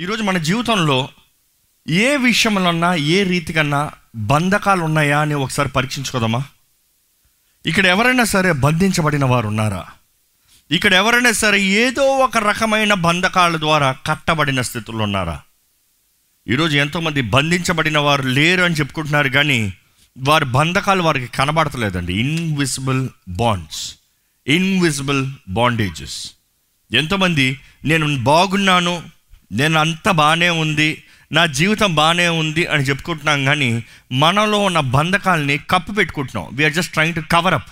ఈరోజు మన జీవితంలో ఏ విషయంలోన్నా ఏ రీతికన్నా బంధకాలు ఉన్నాయా అని ఒకసారి పరీక్షించుకోదామా ఇక్కడ ఎవరైనా సరే బంధించబడిన వారు ఉన్నారా? ఇక్కడ ఎవరైనా సరే ఏదో ఒక రకమైన బంధకాల ద్వారా కట్టబడిన స్థితిలో ఉన్నారా? ఈరోజు ఎంతోమంది బంధించబడిన వారు లేరు అని చెప్పుకుంటున్నారు కానీ వారి బంధకాలు వారికి కనబడతలేదండి. Invisible bonds invisible bandages. ఎంతోమంది నేను బాగున్నాను నేను అంత బాగానే ఉంది నా జీవితం బాగానే ఉంది అని చెప్పుకుంటున్నాం కానీ మనలో ఉన్న బంధకాలని కప్పు పెట్టుకుంటున్నాం. We are just trying to cover up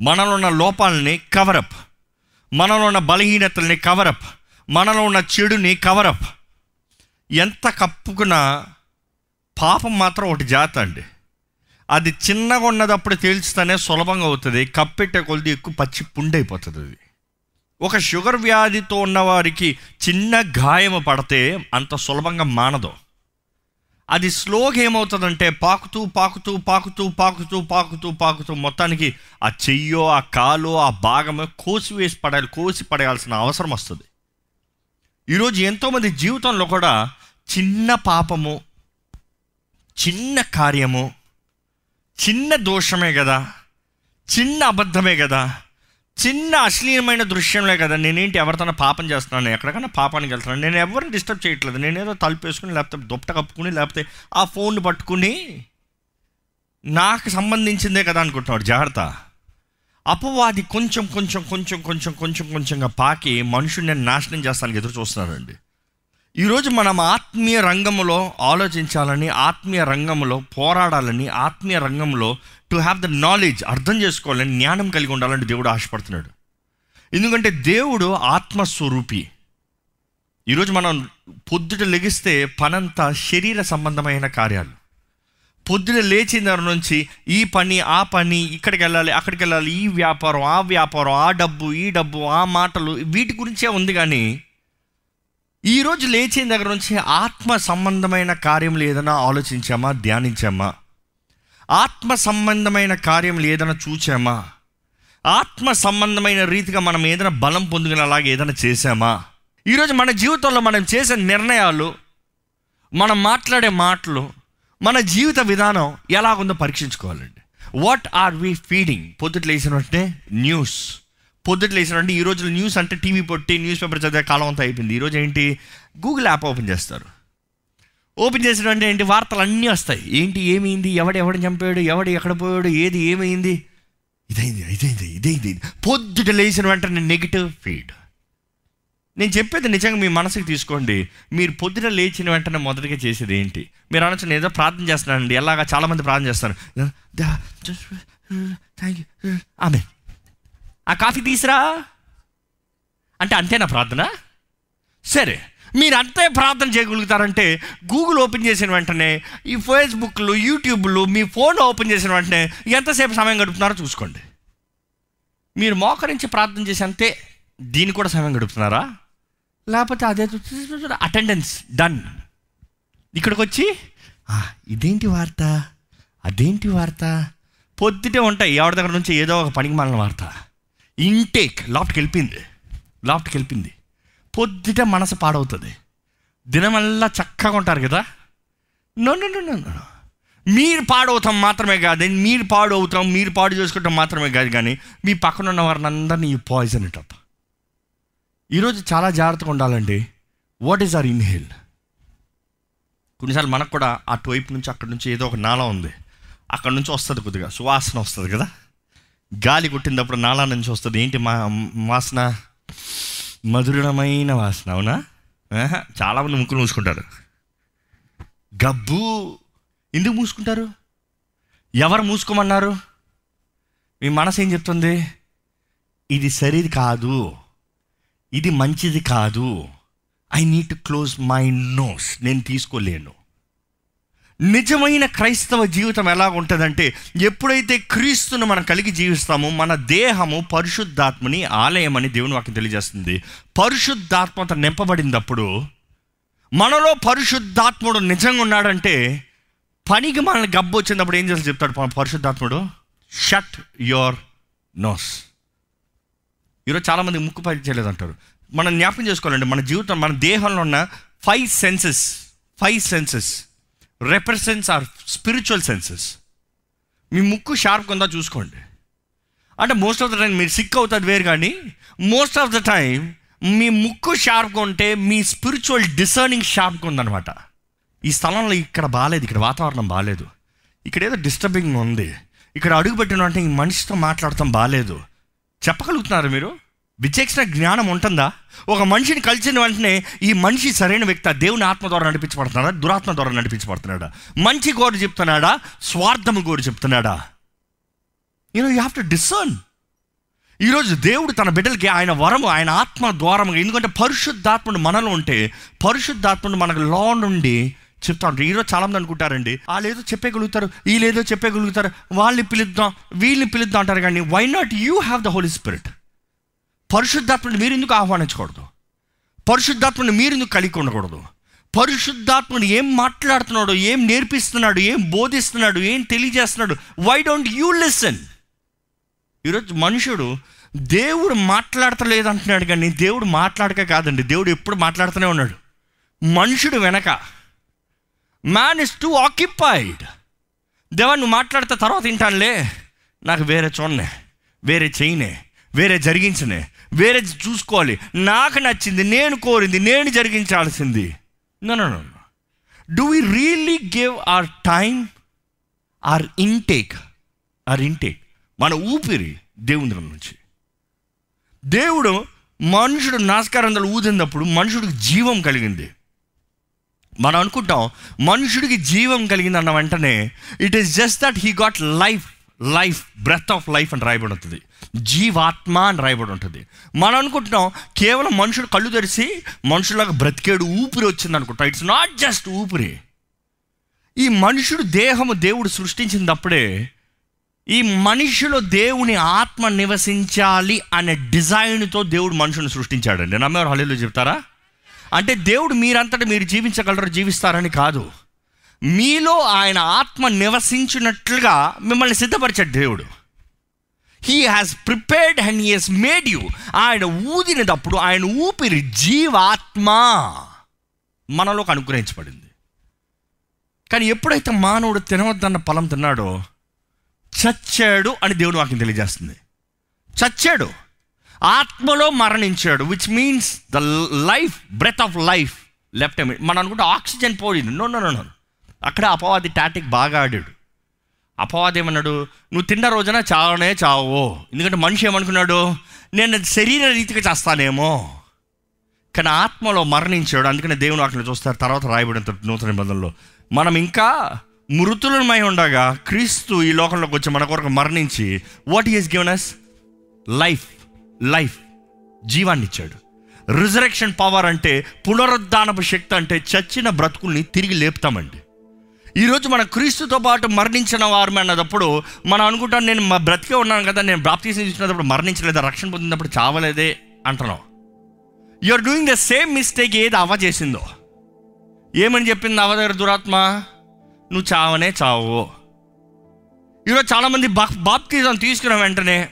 మనలో ఉన్న లోపాలని కవరప్ మనలో ఉన్న బలహీనతల్ని కవరప్ మనలో ఉన్న చెడుని కవరప్ ఎంత కప్పుకున్నా పాపం మాత్రం ఒకటి జాత అండి. అది చిన్నగా ఉన్నదప్పుడు తేల్చితేనే సులభంగా అవుతుంది. కప్పెట్టే కొద్ది ఎక్కువ పచ్చి పుండైపోతుంది అది. ఒక షుగర్ వ్యాధితో ఉన్నవారికి చిన్న గాయము పడితే అంత సులభంగా మానదు. అది స్లోగా ఏమవుతుందంటే పాకుతూ పాకుతూ పాకుతూ పాకుతూ పాకుతూ పాకుతూ మొత్తానికి ఆ చెయ్యో ఆ కాలో ఆ భాగమే కోసి వేసి పడాలి కోసి పడేయాల్సిన అవసరం వస్తుంది. ఈరోజు ఎంతోమంది జీవితంలో కూడా చిన్న పాపము చిన్న కార్యము చిన్న దోషమే కదా చిన్న అబద్ధమే కదా చిన్న అశ్లీలమైన దృశ్యంలే కదా. నేనేంటి ఎవరితోనో పాపం చేస్తున్నాను ఎక్కడికైనా పాపానికి వెళ్తున్నాను. నేను ఎవరిని డిస్టర్బ్ చేయట్లేదు. నేనేదో తలుపు వేసుకుని లేకపోతే దుప్పట కప్పుకుని లేకపోతే ఆ ఫోన్ పట్టుకుని నాకు సంబంధించిందే కదా అనుకుంటున్నాడు. జాగ్రత్త. అపవాది కొంచెం కొంచెం కొంచెం కొంచెం కొంచెం కొంచెంగా పాకి మనుషుడిని నాశనం చేస్తానికి ఎదురు చూస్తున్నాడండి. ఈరోజు మనం ఆత్మీయ రంగంలో ఆలోచించాలని ఆత్మీయ రంగంలో పోరాడాలని ఆత్మీయ రంగంలో టు హ్యావ్ ద నాలెడ్జ్ అర్థం చేసుకోవాలని జ్ఞానం కలిగి ఉండాలని దేవుడు ఆశపడుతున్నాడు. ఎందుకంటే దేవుడు ఆత్మస్వరూపి. ఈరోజు మనం పొద్దుట లెగిస్తే పనంతా శరీర సంబంధమైన కార్యాలు. పొద్దున లేచిన దగ్గర నుంచి ఈ పని ఆ పని ఇక్కడికి వెళ్ళాలి అక్కడికి వెళ్ళాలి ఈ వ్యాపారం ఆ వ్యాపారం ఆ డబ్బు ఈ డబ్బు ఆ మాటలు వీటి గురించే ఉంది కానీ ఈరోజు లేచిన దగ్గర నుంచి ఆత్మ సంబంధమైన కార్యములు ఏదైనా ఆలోచించామా? ధ్యానించామా? ఆత్మ సంబంధమైన కార్యములు ఏదైనా చూచామా? ఆత్మ సంబంధమైన రీతిగా మనం ఏదైనా బలం పొందుకునేలాగా ఏదైనా చేసామా ఈరోజు మన జీవితంలో మనం చేసే నిర్ణయాలు మనం మాట్లాడే మాటలు మన జీవిత విధానం ఎలాగుందో పరీక్షించుకోవాలండి. వాట్ ఆర్ వి ఫీడింగ్ పొద్దుట్లు వేసినట్టే న్యూస్ పొద్దుట లేచినారంటే ఈ రోజు న్యూస్ అంటే టీవీ పొట్టి న్యూస్ పేపర్ చదివే కాలం అంతా అయిపోయింది. ఈరోజు ఏంటి? గూగుల్ యాప్ ఓపెన్ చేస్తారు. ఓపెన్ చేసిన ఏంటి? వార్తలు అన్నీ వస్తాయి. ఏంటి ఏమైంది? ఎవడు ఎవడు చంపాడు? ఎవడు ఎక్కడ పోయాడు? ఏది ఏమైంది? ఇదైంది ఇదైంది ఇదైంది. పొద్దుట లేచిన వెంటనే నెగిటివ్ ఫీడ్ నేను చెప్పేది నిజంగా మీ మనసుకి తీసుకోండి. మీరు పొద్దున లేచిన వెంటనే మొదటిగా చేసేది ఏంటి? మీరు అనొచ్చు ఏదో ప్రార్థన చేస్తున్నానండి. ఎలాగా? చాలామంది ప్రార్థన చేస్తారు. థ్యాంక్ యూ ఆమె ఆ కాఫీ తీసిరా? అంటే అంతేనా ప్రార్థన? సరే మీరు అంతే ప్రార్థన చేయగలుగుతారంటే గూగుల్ ఓపెన్ చేసిన వెంటనే ఈ ఫేస్బుక్లు యూట్యూబ్లు మీ ఫోన్ ఓపెన్ చేసిన వెంటనే ఎంతసేపు సమయం గడుపుతున్నారో చూసుకోండి. మీరు మోకరించి ప్రార్థన చేసి అంతే దీన్ని కూడా సమయం గడుపుతున్నారా? లేకపోతే అదే అటెండెన్స్ డన్. ఇక్కడికి వచ్చి ఇదేంటి వార్త? అదేంటి వార్త? పొద్దుటే ఉంటాయి ఎవరి దగ్గర నుంచి ఏదో ఒక పనికి మాలిన వార్త. ఇంటేక్ లాఫ్ట్కి వెళ్ళిపోయింది లాఫ్ట్కి వెళ్ళిపోయింది పొద్దుట మనసు పాడవుతుంది. దినమల్లా చక్కగా ఉంటారు కదా? నో నో నో నో మీరు పాడవుతాం మాత్రమే కాదు. మీరు పాడు అవుతాం మీరు పాడు చేసుకుంటాం మాత్రమే కాదు కానీ మీ పక్కన ఉన్న వారిని అందరినీ ఈ పాయిజన్ ఇట్ ఈరోజు చాలా జాగ్రత్తగా ఉండాలండి. వాట్ ఈస్ ఆర్ ఇన్హేల్ కొన్నిసార్లు మనకు కూడా అటువైపు నుంచి అక్కడి నుంచి ఏదో ఒక నాళం ఉంది. అక్కడ నుంచి వస్తుంది కొద్దిగా సువాసన వస్తుంది కదా? గాలి కొట్టినప్పుడు నాలా నుంచి వస్తుంది. ఏంటి మా వాసన? మధురమైన వాసన అవునా? ఆహా, చాలామంది ముక్కులు మూసుకుంటారు. గబ్బు! ఎందుకు మూసుకుంటారు? ఎవరు మూసుకోమన్నారు? మీ మనసు ఏం చెప్తుంది? ఇది సరిది కాదు. ఇది మంచిది కాదు. I need to close my nose నేను తీసుకోలేను. నిజమైన క్రైస్తవ జీవితం ఎలా ఉంటుందంటే ఎప్పుడైతే క్రీస్తును మనం కలిగి జీవిస్తామో మన దేహము పరిశుద్ధాత్మని ఆలయమని దేవుని వాక్యం తెలియజేస్తుంది. పరిశుద్ధాత్మత నింపబడినప్పుడు మనలో పరిశుద్ధాత్ముడు నిజంగా ఉన్నాడంటే పనికి మనల్ని గబ్బు వచ్చినప్పుడు ఏం చేసి చెప్తాడు పరిశుద్ధాత్ముడు? షట్ యువర్ నోస్ ఈరోజు చాలామంది ముక్కు పని చేయలేదు అంటారు మనం జ్ఞాపకం చేసుకోవాలండి మన జీవితం మన దేహంలో ఉన్న five senses five senses represents our spiritual senses మీ ముక్కు షార్ప్గా ఉందా చూసుకోండి. అంటే మోస్ట్ ఆఫ్ ద టైం మీరు సిక్ అవుతుంది వేరు కానీ మోస్ట్ ఆఫ్ ద టైం మీ ముక్కు షార్ప్గా ఉంటే మీ స్పిరిచువల్ డిసర్నింగ్ షార్ప్గా ఉందన్నమాట. ఈ స్థలంలో ఇక్కడ బాగాలేదు ఇక్కడ వాతావరణం బాగాలేదు ఇక్కడ ఏదో డిస్టర్బింగ్ ఉంది. ఇక్కడ అడుగుపెట్టిన అంటే ఈ మనిషితో మాట్లాడటం బాగాలేదు చెప్పగలుగుతున్నారు మీరు? విచక్షణ జ్ఞానం ఉంటుందా? ఒక మనిషిని కలిసిన వెంటనే ఈ మనిషి సరైన వ్యక్తి దేవుని ఆత్మ ద్వారా నడిపించబడుతున్నాడా? దురాత్మ ద్వారా నడిపించబడుతున్నాడా? మంచి గోరు చెప్తున్నాడా? స్వార్థము గోరు చెప్తున్నాడా? You know you have to discern ఈరోజు దేవుడు తన బిడ్డలకి ఆయన వరము ఆయన ఆత్మ ద్వారము ఎందుకంటే పరిశుద్ధాత్ముడు మనలో ఉంటే పరిశుద్ధాత్ముడు మనకు లో నుండి చెప్తా ఉంటారు ఈరోజు చాలా మంది అనుకుంటారండి వాళ్ళు ఏదో చెప్పగలుగుతారు వీళ్ళు ఏదో చెప్పగలుగుతారు వాళ్ళని పిలుద్దాం వీళ్ళని పిలుద్దాం అంటారు కానీ why not you have the Holy Spirit పరిశుద్ధాత్మని మీరు ఎందుకు ఆహ్వానించకూడదు? పరిశుద్ధాత్మని మీరు ఎందుకు కలిగి ఉండకూడదు? పరిశుద్ధాత్మని ఏం మాట్లాడుతున్నాడు ఏం నేర్పిస్తున్నాడు ఏం బోధిస్తున్నాడు ఏం తెలియజేస్తున్నాడు? వై డోంట్ యూ లిసన్ ఈరోజు మనుషుడు దేవుడు మాట్లాడతలేదు అంటున్నాడు కానీ దేవుడు మాట్లాడక కాదండి. దేవుడు ఎప్పుడు మాట్లాడుతూనే ఉన్నాడు. మనుషుడు వెనక. మ్యాన్ ఇస్ టు ఆక్యుపైడ్ దేవా నువ్వు మాట్లాడితే తర్వాత తింటానులే నాకు వేరే చూడనే వేరే చేయనే వేరే జరిగించనే వేరే చూసుకోవాలి. నాకు నచ్చింది నేను కోరింది నేను జరిగించాల్సింది. No do we really give our time our intake our intake మన ఊపిరి దేవుని నుంచి. దేవుడు మనుషుడు నాస్కారంలో ఊదినప్పుడు మనుషుడికి జీవం కలిగింది. మనం అనుకుంటాం మనుషుడికి జీవం కలిగింది అన్న వెంటనే it is just that he got life life breath of life అని రాయబడుతుంది జీవాత్మ అని రాయబడి ఉంటుంది. మనం అనుకుంటున్నాం కేవలం మనుషుడు కళ్ళు తెరిచి మనుషులకు బ్రతికేడు ఊపిరి వచ్చింది అనుకుంటాం. ఇట్స్ నాట్ జస్ట్ ఊపిరి. ఈ మనుషుడు దేహము దేవుడు సృష్టించినప్పుడే ఈ మనిషిలో దేవుని ఆత్మ నివసించాలి అనే డిజైన్తో దేవుడు మనుషుని సృష్టించాడండి. నమ్మేవారు హలీలు చెప్తారా? అంటే దేవుడు మీరంతటా మీరు జీవించగలరు జీవిస్తారని కాదు. మీలో ఆయన ఆత్మ నివసించినట్లుగా మిమ్మల్ని సిద్ధపరిచాడు దేవుడు. He has prepared and he has made you ఆయన ఊదినప్పుడు ఆయన ఊపిరి జీవాత్మ మనలోకి అనుగ్రహించబడింది. కానీ ఎప్పుడైతే మానవుడు తినవద్దన్న ఫలం తిన్నాడో చచ్చాడు అని దేవుడు వాక్యం తెలియజేస్తుంది. చచ్చాడు. ఆత్మలో మరణించాడు which means the life breath of life left మనం అనుకుంటే ఆక్సిజన్ పోయింది. నో నో నో అక్కడ అపవాది టాటిక్ బాగా ఆడాడు. అపవాదేమన్నాడు? నువ్వు తిన్న రోజున చావనే చావు. ఎందుకంటే మనిషి ఏమనుకున్నాడు? నేను శరీర రీతిగా చేస్తానేమో. కానీ ఆత్మలో మరణించాడు. అందుకనే దేవుని వాటిని చూస్తారు. తర్వాత రాయబడిన నూతన నిబంధనలో. మనం ఇంకా మృతులమై ఉండగా క్రీస్తు ఈ లోకంలోకి వచ్చి మన కొరకు మరణించి what is given us life life జీవాన్ని ఇచ్చాడు. రిజరెక్షన్ పవర్ అంటే పునరుద్ధానపు శక్తి అంటే చచ్చిన బ్రతుకుల్ని తిరిగి లేపుతామండి. ఈరోజు మన క్రీస్తుతో పాటు మరణించిన వారు అన్నదప్పుడు మనం అనుకుంటాం నేను మా బ్రతికే ఉన్నాను కదా నేను బ్రాప్తీసం ఇచ్చినప్పుడు మరణించలేదా రక్షణ పొందినప్పుడు చావలేదే అంటున్నాం. You are doing the same mistake ఏది అవ చేసిందో. ఏమని చెప్పింది అవ దగ్గర దురాత్మ? నువ్వు చావనే చావు. ఈరోజు చాలామంది బా బాప్తీసం తీసుకున్న వెంటనే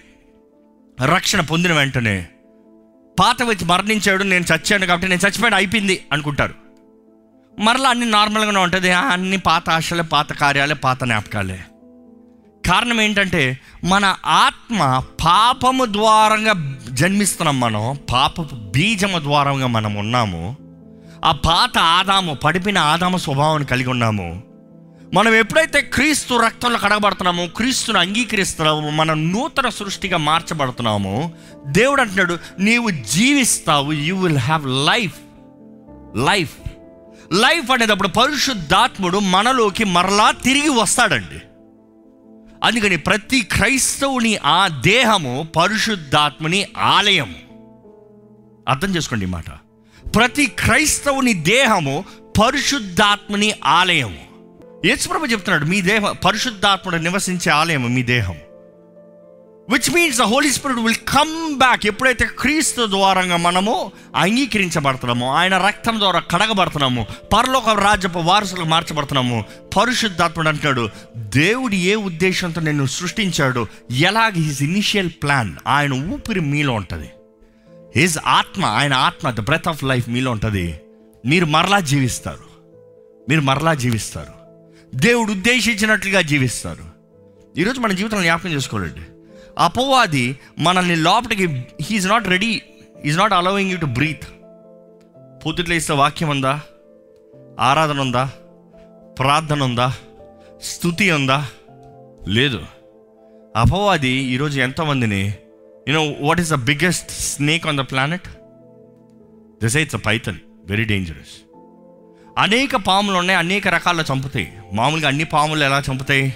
రక్షణ పొందిన వెంటనే పాత వచ్చి మరణించాడు నేను చచ్చాను కాబట్టి నేను చచ్చిపోయాడు అయిపోయింది అనుకుంటారు. మరలా అన్ని నార్మల్గానే ఉంటుంది. అన్ని పాత ఆశలే పాత కార్యాలే పాత జ్ఞాపకాలే. కారణం ఏంటంటే మన ఆత్మ పాపము ద్వారంగా జన్మిస్తున్నాం మనం పాపపు బీజము ద్వారంగా మనం ఉన్నాము. ఆ పాత ఆదాము పడిపిన ఆదాము స్వభావాన్ని కలిగి ఉన్నాము. మనం ఎప్పుడైతే క్రీస్తు రక్తంలో కడగబడుతున్నామో క్రీస్తును అంగీకరిస్తున్నామో మనం నూతన సృష్టిగా మార్చబడుతున్నామో దేవుడు అంటున్నాడు నీవు జీవిస్తావు you will have life life life అనేటప్పుడు పరిశుద్ధాత్ముడు మనలోకి మరలా తిరిగి వస్తాడండి. అందుకని ప్రతి క్రైస్తవుని ఆ దేహము పరిశుద్ధాత్మని ఆలయము. అర్థం చేసుకోండి ఈ మాట. ప్రతి క్రైస్తవుని దేహము పరిశుద్ధాత్మని ఆలయము. యేసుప్రభు చెప్తున్నాడు మీ దేహం పరిశుద్ధాత్ముడు నివసించే ఆలయము మీ దేహం which means the Holy Spirit will come back ఎప్పుడైతే క్రీస్తు ద్వారంగా మనము అంగీకరించబడుతున్నాము ఆయన రక్తం ద్వారా కడగబడుతున్నాము పరలోక రాజ్యపు వారసులకు మార్చబడుతున్నాము పరిశుద్ధాత్ముడు అంటున్నాడు దేవుడు ఏ ఉద్దేశంతో నిన్ను సృష్టించాడు? ఎలాగ? హిజ్ ఇనిషియల్ ప్లాన్ ఆయన ఊపిరి మీలో ఉంటుంది. హిజ్ ఆత్మ ఆయన ఆత్మ ద బ్రెత్ ఆఫ్ లైఫ్ మీలో ఉంటుంది. మీరు మరలా జీవిస్తారు. మీరు మరలా జీవిస్తారు. దేవుడు ఉద్దేశించినట్లుగా జీవిస్తారు. ఈరోజు మన జీవితంలో జ్ఞాపకం చేసుకోలేండి అపవాది మనల్ని లోపలికి he is not ready is not allowing you to breathe పొద్దుట్లో ఇస్తే వాక్యం ఉందా? ఆరాధన ఉందా? ప్రార్థన ఉందా? స్థుతి ఉందా? లేదు. అపవాది ఈరోజు ఎంతమందిని you know what is the biggest snake on the planet this it's a python very dangerous అనేక పాములు ఉన్నాయి అనేక రకాల చంపుతాయి. మామూలుగా అన్ని పాములు ఎలా చంపుతాయి?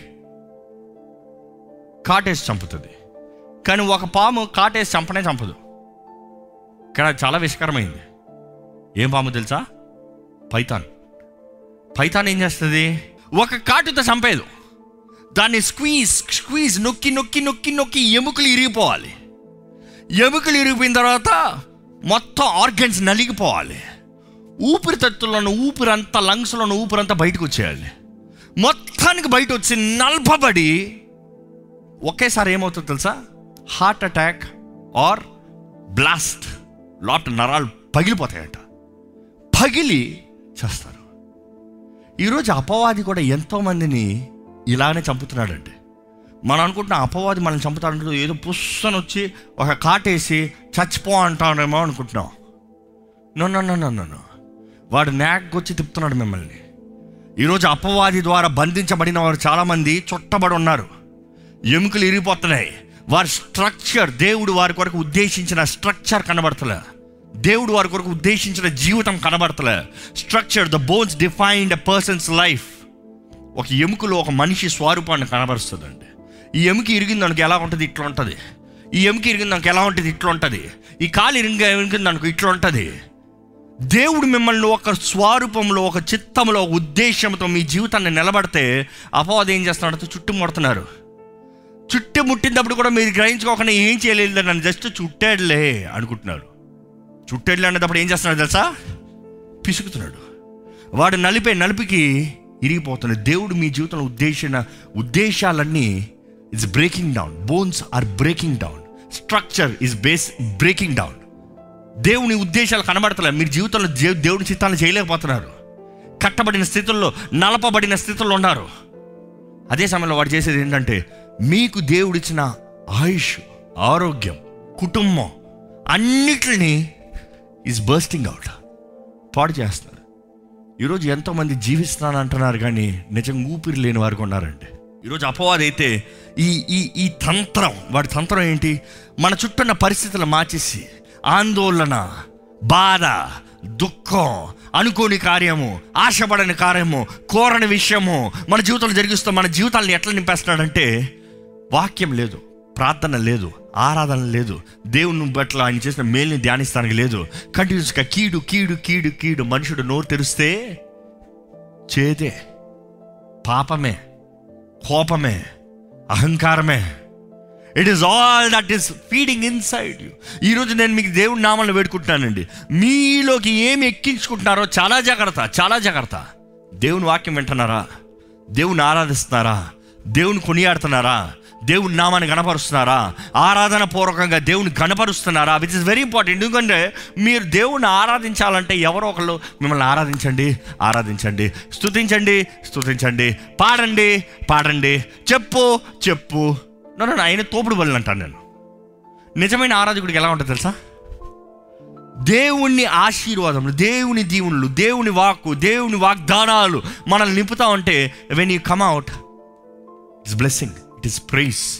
కాటేజ్ చంపుతుంది. కానీ ఒక పాము కాటేసి చంపనే చంపదు. కానీ అది చాలా విషకరమైంది. ఏం పాము తెలుసా? పైతాన్. పైతాన్ ఏం చేస్తుంది? ఒక కాటుతో చంపేదు. దాన్ని స్క్వీజ్ స్క్వీజ్ నొక్కి నొక్కి నొక్కి నొక్కి ఎముకలు ఇరిగిపోవాలి. ఎముకలు ఇరిగిపోయిన తర్వాత మొత్తం ఆర్గన్స్ నలిగిపోవాలి. ఊపిరితత్తులను ఊపిరంతా లంగ్స్లోని ఊపిరంతా బయటకు వచ్చేయాలి. మొత్తానికి బయట వచ్చి నల్పబడి ఒకేసారి ఏమవుతుందో తెలుసా? Heart attack or blast. లోపల నరాలు పగిలిపోతాయట. పగిలి చేస్తారు. ఈరోజు అపవాది కూడా ఎంతోమందిని ఇలానే చంపుతున్నాడండి మనం అనుకుంటున్న అపవాది మనల్ని చంపుతాడంటే ఏదో పుස්සని వచ్చి ఒక కాటేసి చచ్చిపో అంటానేమో అనుకుంటున్నాం. నన్ను నో వాడు నాక్ తిప్పుతున్నాడు మిమ్మల్ని. ఈరోజు అపవాది ద్వారా బంధించబడిన వారు చాలామంది చుట్టబడి ఉన్నారు. ఎముకలు ఇరిగిపోతున్నాయి. వారి స్ట్రక్చర్ దేవుడు వారి కొరకు ఉద్దేశించిన స్ట్రక్చర్ కనబడతలే. దేవుడు వారి కొరకు ఉద్దేశించిన జీవితం కనబడతలే. Structure the bones defined a person's life ఒక ఎముకలో ఒక మనిషి స్వరూపాన్ని కనబరుస్తుందండి. ఈ ఎముక ఇరిగింది దానికి ఎలా ఉంటుంది? ఇట్లా ఉంటుంది. ఈ ఎముక ఇరిగింది దానికి ఎలా ఉంటుంది? ఇట్లా ఉంటుంది. ఈ కాలు ఇరిగి ఇరిగింది దానికి ఇట్లా ఉంటుంది. దేవుడు మిమ్మల్ని ఒక స్వరూపంలో ఒక చిత్తంలో ఒక ఉద్దేశంతో మీ జీవితాన్ని నిలబడితే అపవాదం ఏం చేస్తున్నాడు? చుట్టుముడుతున్నారు. చుట్టు ముట్టినప్పుడు కూడా మీరు గ్రహించుకోకుండా ఏం చేయలేదు నన్ను జస్ట్ చుట్టాడులే అనుకుంటున్నారు. చుట్టాడులే అనేటప్పుడు ఏం చేస్తున్నాడు తెలుసా? పిసుకుతున్నాడు. వాడు నలిపే నలిపికి ఇరిగిపోతున్నాడు. దేవుడు మీ జీవితంలో ఉద్దేశించిన ఉద్దేశాలన్నీ it's breaking down bones are breaking down structure is base breaking down దేవుని ఉద్దేశాలు కనబడతలే. మీరు జీవితంలో దేవుని చిత్తాన్ని చేయలేకపోతున్నారు. కట్టబడిన స్థితుల్లో నలపబడిన స్థితుల్లో ఉన్నారు. అదే సమయంలో వాడు చేసేది ఏంటంటే మీకు దేవుడిచ్చిన ఆయుష్ ఆరోగ్యం కుటుంబం అన్నిటిని ఈజ్ బర్స్టింగ్ అవుట్ పాడు చేస్తున్నారు. ఈరోజు ఎంతోమంది జీవిస్తున్నాను అంటున్నారు కానీ నిజంగా ఊపిరి లేని వారికి ఉన్నారండి ఈరోజు అపవాది అయితే ఈ ఈ ఈ తంత్రం వాడి తంత్రం ఏంటి? మన చుట్టూన్న పరిస్థితులు మార్చేసి ఆందోళన బాధ దుఃఖం అనుకోని కార్యము ఆశపడని కార్యము కోరని విషయము మన జీవితంలో జరిగిస్తూ మన జీవితాలను ఎట్లా నింపేస్తున్నాడంటే వాక్యం లేదు ప్రార్థన లేదు ఆరాధన లేదు దేవుని బట్ల ఆయన చేసిన మేల్ని ధ్యానిస్తానికి లేదు. కంటిన్యూస్గా కీడు కీడు కీడు కీడు మనుషుడు నోరు తెరిస్తే చేదే పాపమే కోపమే అహంకారమే. It is all that is feeding inside you ఈరోజు నేను మీకు దేవుడి నామాలను వేడుకుంటున్నానండి. మీలోకి ఏమి ఎక్కించుకుంటున్నారో చాలా జాగ్రత్త చాలా జాగ్రత్త. దేవుని వాక్యం వింటున్నారా? దేవుని ఆరాధిస్తున్నారా? దేవుని కొనియాడుతున్నారా? దేవుని నామాన్ని గణపరుస్తున్నారా? ఆరాధన పూర్వకంగా దేవుని గణపరుస్తున్నారా? విచ్ ఇస్ వెరీ ఇంపార్టెంట్ ఎందుకంటే మీరు దేవుణ్ణి ఆరాధించాలంటే ఎవరో ఒకళ్ళు మిమ్మల్ని ఆరాధించండి ఆరాధించండి. స్తుతించండి స్థుతించండి పాడండి పాడండి. చెప్పు చెప్పు. నన్ను ఆయన తోపుడు బలి అంటాను నేను. నిజమైన ఆరాధకుడికి ఎలా ఉంటుంది తెలుసా? దేవుణ్ణి ఆశీర్వాదములు దేవుని దీవులు దేవుని వాక్కు దేవుని వాగ్దానాలు మనల్ని నింపుతా ఉంటే when you come out it's blessing it is praise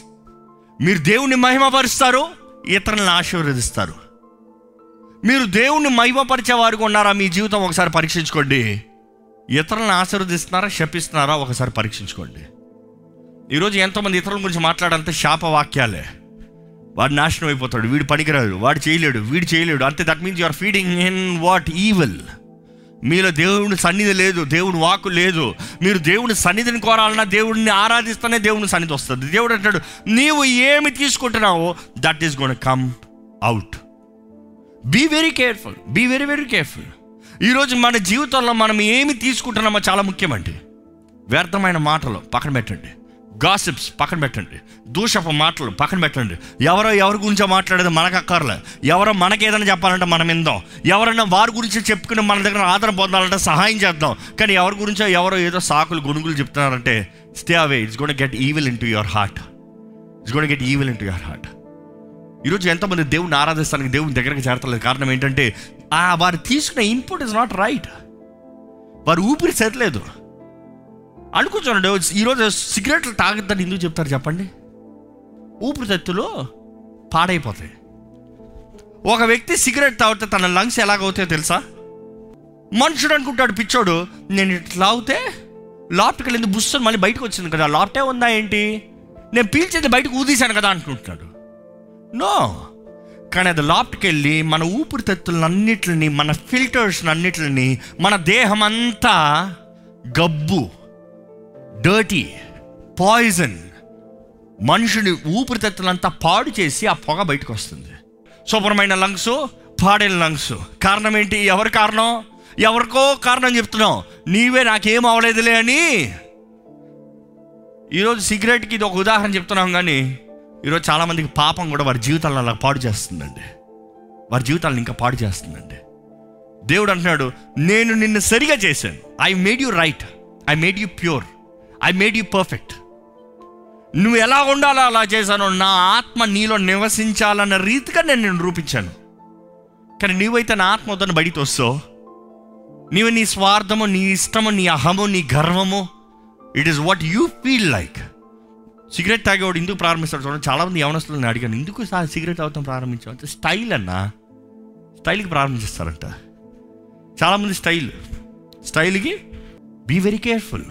మీరు దేవుని మహిమపరుస్తారు ఇతరులను ఆశీర్వదిస్తారు. మీరు దేవుణ్ణి మహిమపరిచే వారికి ఉన్నారా? మీ జీవితం ఒకసారి పరీక్షించుకోండి. ఇతరులను ఆశీర్వదిస్తున్నారా? శపిస్తున్నారా? ఒకసారి పరీక్షించుకోండి. ఈరోజు ఎంతోమంది ఇతరుల గురించి మాట్లాడంటే శాప వాక్యాలే వాడు నాశనం అయిపోతాడు వీడు పనికిరాడు వాడు చేయలేడు వీడు చేయలేడు. అంతే that means you're feeding in what evil మీలో దేవుని సన్నిధి లేదు దేవుని వాకు లేదు. మీరు దేవుని సన్నిధిని కోరాలన్నా దేవుడిని ఆరాధిస్తేనే దేవుని సన్నిధి వస్తుంది. దేవుడు అంటాడు నీవు ఏమి తీసుకుంటున్నావో that is gonna come out be very careful be very very careful ఈరోజు మన జీవితంలో మనం ఏమి తీసుకుంటున్నామో చాలా ముఖ్యమండి. వ్యర్థమైన మాటలు పక్కన పెట్టండి. గాసిప్స్ పక్కన పెట్టండి. దూషపు మాటలు పక్కన పెట్టండి. ఎవరో ఎవరి గురించో మాట్లాడేది మనకు అక్కర్లే. ఎవరో మనకేదైనా చెప్పాలంటే మనం ఇందాం ఎవరైనా వారి గురించి చెప్పుకుని మన దగ్గర ఆదరణ పొందాలంటే సహాయం చేద్దాం. కానీ ఎవరి గురించో ఎవరో ఏదో సాకులు గునుగులు చెప్తున్నారంటే stay away it's gonna get evil into your heart it's gonna get evil into your heart ఈరోజు ఎంతమంది దేవుని ఆరాధిస్తానికి దేవుని దగ్గరికి చేరతలేదు కారణం ఏంటంటే ఆ వారు తీసుకున్న ఇన్పుట్ ఇస్ నాట్ రైట్ వారు ఊపిరి సరిలేదు అనుకుంటున్నాడు. ఈరోజు సిగరెట్లు తాగద్దని ఎందుకు చెప్తారు చెప్పండి? ఊపిరితిత్తులు పాడైపోతాయి. ఒక వ్యక్తి సిగరెట్ తాగితే తన లంగ్స్ ఎలాగవుతాయో తెలుసా? మనుషుడు అనుకుంటాడు పిచ్చోడు నేను ఇట్లా తాగితే లాప్ట్కి వెళ్ళింది బుస్సని మళ్ళీ బయటకు వచ్చింది కదా లాప్టే ఉందా ఏంటి? నేను పీల్చేది బయటకు ఊదీశాను కదా అనుకుంటున్నాడు నో కానీ అది లాప్ట్కి వెళ్ళి మన ఊపిరితిత్తులన్నిటిని మన ఫిల్టర్స్ అన్నిటిని మన దేహం అంతా గబ్బు డర్టీ పాయిజన్ మనుషుని ఊపిరితిత్తులంతా పాడు చేసి ఆ పొగ బయటకు వస్తుంది. శుభ్రమైన లంగ్స్ పాడైన లంగ్స్. కారణం ఏంటి? ఎవరి కారణం? ఎవరికో కారణం చెప్తున్నావు. నీవే నాకేం అవలేదులే అని. ఈరోజు సిగరెట్కి ఇది ఒక ఉదాహరణ చెప్తున్నాం కానీ ఈరోజు చాలామందికి పాపం కూడా వారి జీవితాలను అలా పాడు చేస్తుందండి. వారి జీవితాలను ఇంకా పాడు చేస్తుందండి. దేవుడు అంటున్నాడు నేను నిన్ను సరిగా చేశాను. I made you right I made you pure I made you perfect నువ్వు ఎలా ఉండాలో అలా చేశాను నా ఆత్మ నీలో నివసించాలన్న రీతిగా నేను నిన్ను రూపించాను. కానీ నీవైతే నా ఆత్మ వద్దని బయటికి వస్తావు. నీవు నీ స్వార్థము నీ ఇష్టము నీ అహము నీ గర్వము it is what you feel like cigarette తాగేవాడు ఎందుకు ప్రారంభిస్తాడు చూడండి. చాలామంది యవనస్తులను అడిగాను ఎందుకు సిగరెట్ తాగుతాం ప్రారంభించాం అంటే స్టైల్ అన్నా. స్టైల్కి ప్రారంభిస్తారంట. చాలామంది స్టైల్ స్టైల్కి బీ వెరీ కేర్ఫుల్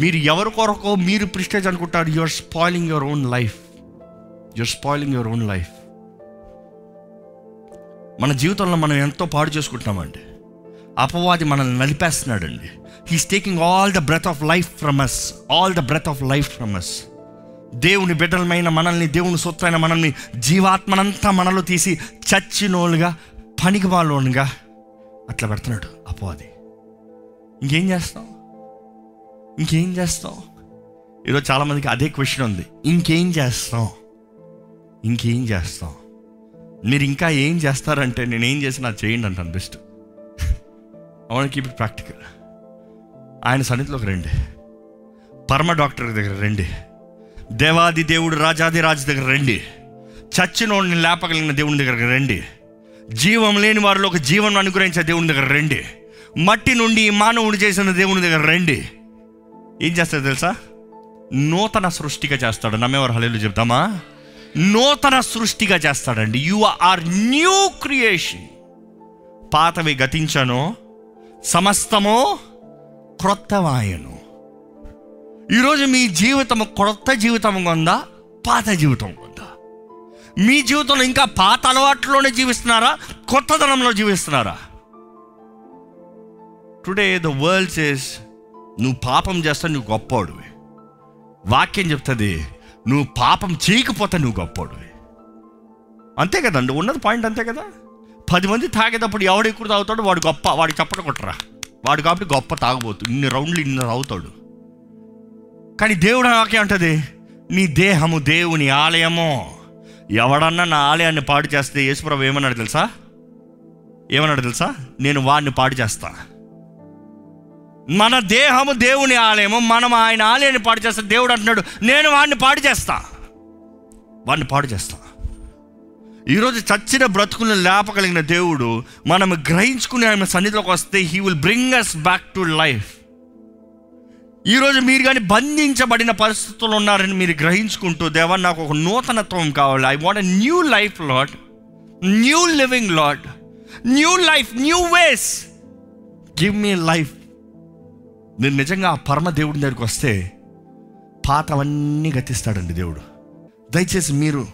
మీరు ఎవరి కొరకో మీరు ప్రిస్టేజ్ అనుకుంటారు. Your spoiling your own life your spoiling your own life మన జీవితంలో మనం ఎంతో పాడు చేసుకుంటున్నామండి. అపవాది మనల్ని నలిపేస్తున్నాడండి. He's taking all the breath of life from us all the breath of life from us దేవుని బిడ్డలమైన మనల్ని దేవుని సొత్తైన మనల్ని జీవాత్మనంతా మనలో తీసి చచ్చినోళ్ళుగా పనికి వాళ్ళోనుగా అట్లా పెడుతున్నాడు అపవాది. ఇంకేం చేస్తాం? ఇంకేం చేస్తాం ఈరోజు చాలామందికి అదే క్వశ్చన్ ఉంది. ఇంకేం చేస్తాం ఇంకేం చేస్తాం మీరు ఇంకా ఏం చేస్తారంటే నేను ఏం చేసినా అది చేయండి అంటాను బెస్ట్. అవును కీప్ ఇట్ ప్రాక్టికల్ ఆయన సన్నిధిలోకి రండి. పరమ డాక్టర్ దగ్గర రండి. దేవాది దేవుడు రాజాది రాజు దగ్గర రండి. చచ్చినోడిని లేపగలిగిన దేవుని దగ్గరకు రండి. జీవం లేని వారిలో ఒక జీవం అనుగ్రహించే దేవుని దగ్గర రండి. మట్టి నుండి మానవుడు చేసిన దేవుని దగ్గర రండి. ఏం చేస్తాడు తెలుసా? నూతన సృష్టిగా చేస్తాడు. నమ్మేవారు హలేలు చెప్తామా? నూతన సృష్టిగా చేస్తాడండి. యు ఆర్ న్యూ క్రియేషన్ పాతవి గతించను సమస్తము క్రొత్తవాయను. ఈరోజు మీ జీవితం క్రొత్త జీవితం ఉందా? పాత జీవితం ఉందా? మీ జీవితంలో ఇంకా పాత అలవాట్లోనే జీవిస్తున్నారా? కొత్తదనంలో జీవిస్తున్నారా? టుడే ద వరల్డ్ సేస్ నువ్వు పాపం చేస్తా నువ్వు గొప్పోడివి. వాక్యం చెప్తుంది నువ్వు పాపం చేయకపోతే నువ్వు గొప్పోడివి. అంతే కదండి ఉన్నది పాయింట్ అంతే కదా? పది మంది తాగేటప్పుడు ఎవడు ఎక్కువ తాగుతాడు వాడు గొప్ప వాడికి చప్పట కొట్టరా. వాడు కాబట్టి గొప్ప తాగబోతు ఇన్ని రౌండ్లు ఇన్ని తాగుతాడు. కానీ దేవుడు నాకే అంటది నీ దేహము దేవుని ఆలయము. ఎవడన్నా నా ఆలయాన్ని పాడు చేస్తే యేసుప్రభు ఏమన్నాడు తెలుసా? ఏమన్నాడు తెలుసా? నేను వాడిని పాడు చేస్తాను మన దేహము దేవుని ఆలయము మనం ఆయన ఆలయాన్ని పాడు చేస్తా దేవుడు అంటున్నాడు నేను వాడిని పాడు చేస్తా. వాడిని పాడు చేస్తా. ఈరోజు చచ్చిన బ్రతుకులను లేపగలిగిన దేవుడు మనం గ్రహించుకుని ఆయన సన్నిధిలోకి వస్తే he will bring us back to life ఈరోజు మీరు కానీ బంధించబడిన పరిస్థితులు ఉన్నారని మీరు గ్రహించుకుంటూ దేవా నాకు ఒక నూతనత్వం కావాలి. I want new life Lord new living Lord new life new ways give me life నేను నిజంగా ఆ పరమ దేవుడి దగ్గరికి వస్తే పాతవన్నీ గతిస్తాడండి దేవుడు. దయచేసి మీరు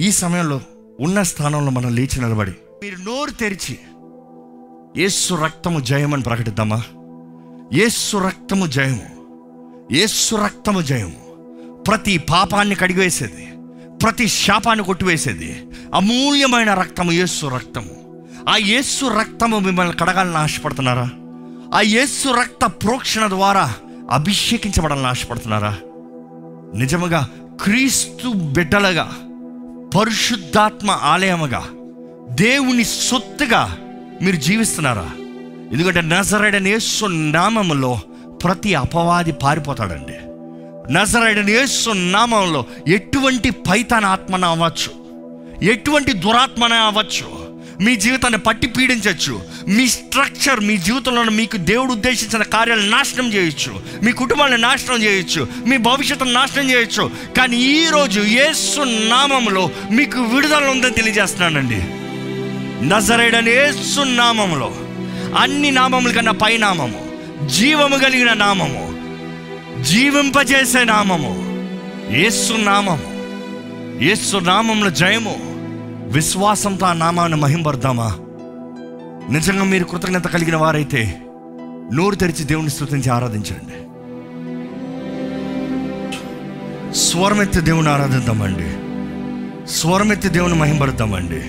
ఈ సమయంలో ఉన్న స్థానంలో మనం లేచి నిలబడి మీరు నోరు తెరిచి ఏసు రక్తము జయమని ప్రకటిద్దామా? యేసు రక్తము జయము యేసు రక్తము జయము. ప్రతి పాపాన్ని కడిగివేసేది ప్రతి శాపాన్ని కొట్టివేసేది అమూల్యమైన రక్తము యేసు రక్తము. ఆ యేసు రక్తము మిమ్మల్ని కడగాలని ఆశపడుతున్నారా? ఆ యేసు రక్త ప్రోక్షణ ద్వారా అభిషేకించబడాలని ఆశపడుతున్నారా? నిజముగా క్రీస్తు బిడ్డలుగా పరిశుద్ధాత్మ ఆలయముగా దేవుని సొత్తుగా మీరు జీవిస్తున్నారా? ఎందుకంటే నజరైడని యేసు నామములో ప్రతి అపవాది పారిపోతాడండి. నజరైడని యేసు నామంలో ఎటువంటి పైతాన ఆత్మన అవ్వచ్చు? ఎటువంటి దురాత్మన అవ్వచ్చు? మీ జీవితాన్ని పట్టి పీడించవచ్చు. మీ స్ట్రక్చర్ మీ జీవితంలో మీకు దేవుడు ఉద్దేశించిన కార్యాలు నాశనం చేయొచ్చు. మీ కుటుంబాన్ని నాశనం చేయొచ్చు. మీ భవిష్యత్తును నాశనం చేయొచ్చు. కానీ ఈరోజు యేసు నామంలో మీకు విడుదల ఉందని తెలియజేస్తున్నానండి. నజరేడని యేసు నామములో. అన్ని నామముల కన్నా పై నామము. జీవము కలిగిన నామము. జీవింపజేసే నామము. యేసు నామము. యేసు నామంలో జయము. విశ్వాసంతో ఆ నామాన్ని మహింపడదామా నిజంగా మీరు కృతజ్ఞత కలిగిన వారైతే నోరు తెరిచి దేవుని స్థుతించి ఆరాధించండి. స్వరమెత్తి దేవుని ఆరాధిద్దామండి. స్వరమెత్తి దేవుని మహింపడతామండి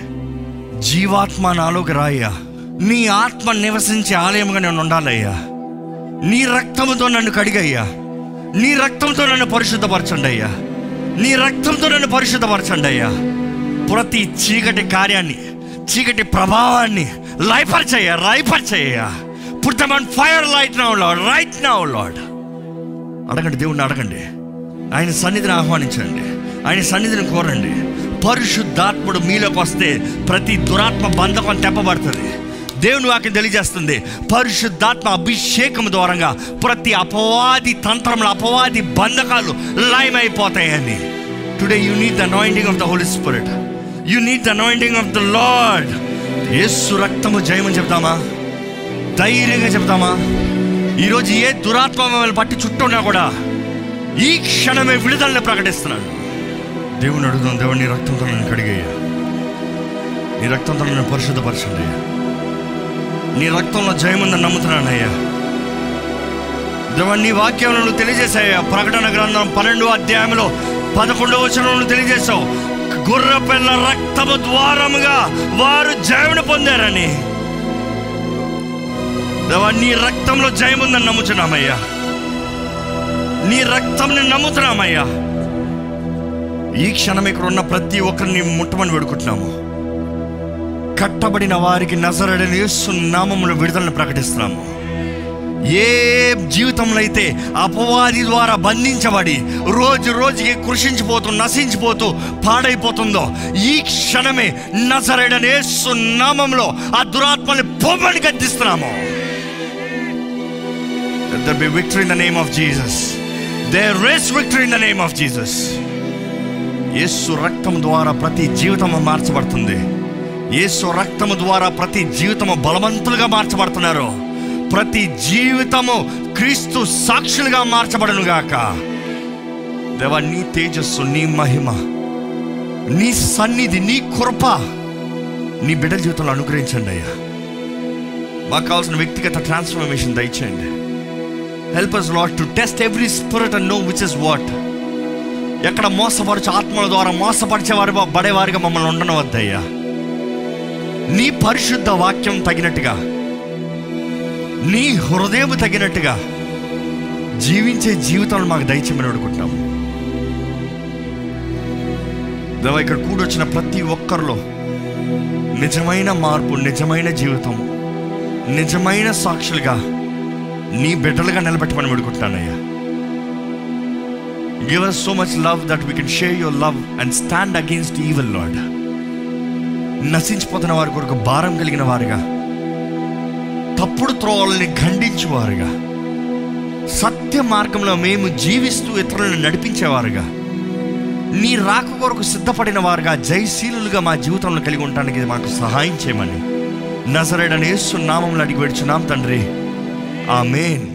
జీవాత్మ నాలోకి రాయ్యా. నీ ఆత్మ నివసించే ఆలయముగా నేను ఉండాలయ్యా. నీ రక్తముతో నన్ను కడిగయ్యా. నీ రక్తంతో నన్ను పరిశుద్ధపరచండి అయ్యా నీ రక్తంతో నన్ను పరిశుద్ధపరచండి అయ్యా ప్రతి చీకటి కార్యాన్ని చీకటి ప్రభావాన్ని లైపరిచయ్యా చేయ put them on fire light now Lord right now Lord అడగండి దేవుణ్ణి అడగండి. ఆయన సన్నిధిని ఆహ్వానించండి. ఆయన సన్నిధిని కోరండి. పరిశుద్ధాత్ముడు మీలోకి వస్తే ప్రతి దురాత్మ బంధకం తెప్పబడుతుంది. దేవుని వాక్యం తెలియజేస్తుంది. పరిశుద్ధాత్మ అభిషేకం ద్వారంగా ప్రతి అపవాది తంత్రముల అపవాది బంధకాలు లయమైపోతాయని. Today you need the anointing of the Holy Spirit you need the anointing of the Lord Yesu రక్తము జయమని చెప్తామా? ధైర్యంగా చెప్తామా? ఈరోజు ఏ దురాత్మ మిమ్మల్ని పట్టి చుట్టున్నా కూడా ఈ క్షణమే విడుదలని ప్రకటిస్తున్నాడు. దేవుని అడుగుదాం దేవుని నీ రక్తంతో నేను కడిగయ్యా నీ రక్తంతో నేను పరిశుద్ధపరచండి అయ్యా. నీ రక్తంలో జయముందని నమ్ముతున్నానయ్యా. దేవా నీ వాక్యంలో నువ్వు తెలియజేశాయ్యా ప్రకటన గ్రంథం పన్నెండో అధ్యాయంలో పదకొండవ నువ్వు తెలియజేశావు. గుర్రపిల్ల రక్తము ద్వారముగా వారు జయమును పొందారని. దేవా నీ రక్తంలో జయముందని నమ్ముతున్నామయ్యా నీ రక్తంని నమ్ముతున్నామయ్యా. ఈ క్షణం ఇక్కడ ఉన్న ప్రతి ఒక్కరిని ముట్టమని వేడుకుంటున్నాము. కట్టబడిన వారికి నజరడని నామములు విడుదలను ప్రకటిస్తున్నాము. ఏ జీవితంలో అయితే అపవాది ద్వారా బంధించబడి రోజు రోజుకి కృషించిపోతూ నశించిపోతూ పాడైపోతుందో ఈ క్షణమే నజరడని యేసు నామంలో ఆ దురాత్మని పొమ్మని గద్దిస్తున్నాము. Let victory be victory in the name of Jesus. Victory is victory in the name Yesu రక్తం ద్వారా ప్రతి జీవితము మార్చబడుతుంది. యేసు రక్తము ద్వారా ప్రతి జీవితము బలవంతులుగా మార్చబడుతున్నారు. ప్రతి జీవితము క్రీస్తు సాక్షులుగా మార్చబడనుగాక దేవా నీ తేజస్సు నీ మహిమ నీ సన్నిధి నీ కృప నీ బిడ్డల జీవితంలో అనుగ్రహించండి అయ్యా. మాకు కావాల్సిన వ్యక్తిగత ట్రాన్స్ఫర్మేషన్ దయచేయండి. Help us Lord to test every spirit and know which is what ఎక్కడ మోసపరచు ఆత్మల ద్వారా మోసపరిచేవారు పడేవారిగా మమ్మల్ని ఉండనవద్దయ్యా. నీ పరిశుద్ధ వాక్యం తగినట్టుగా నీ హృదయం తగినట్టుగా జీవించే జీవితాలను మాకు దయచేయమని అడుగుతున్నాము. దేవా ఇక్కడ కూడొచ్చిన ప్రతి ఒక్కరిలో నిజమైన మార్పు నిజమైన జీవితం నిజమైన సాక్షులుగా నీ బిడ్డలుగా నిలబెట్టమని అడుగుతున్నానయ్యా. Give us so much love that we can share your love and stand against evil Lord నశించిపోతున్న వారి కొరకు భారం కలిగిన వారుగా తప్పుడు త్రోవల్ని ఖండించేవారుగా. సత్య మార్గంలో మేము జీవిస్తూ ఇతరులను నడిపించేవారుగా. నీ రాక కొరకు సిద్ధపడిన వారుగా జయశీలుగా మా జీవితంలో కలిగి ఉండడానికి మాకు సహాయం చేయమని. నజరేడని నామంలో అడిగి పెడుచున్నాం తండ్రి. ఆ మెయిన్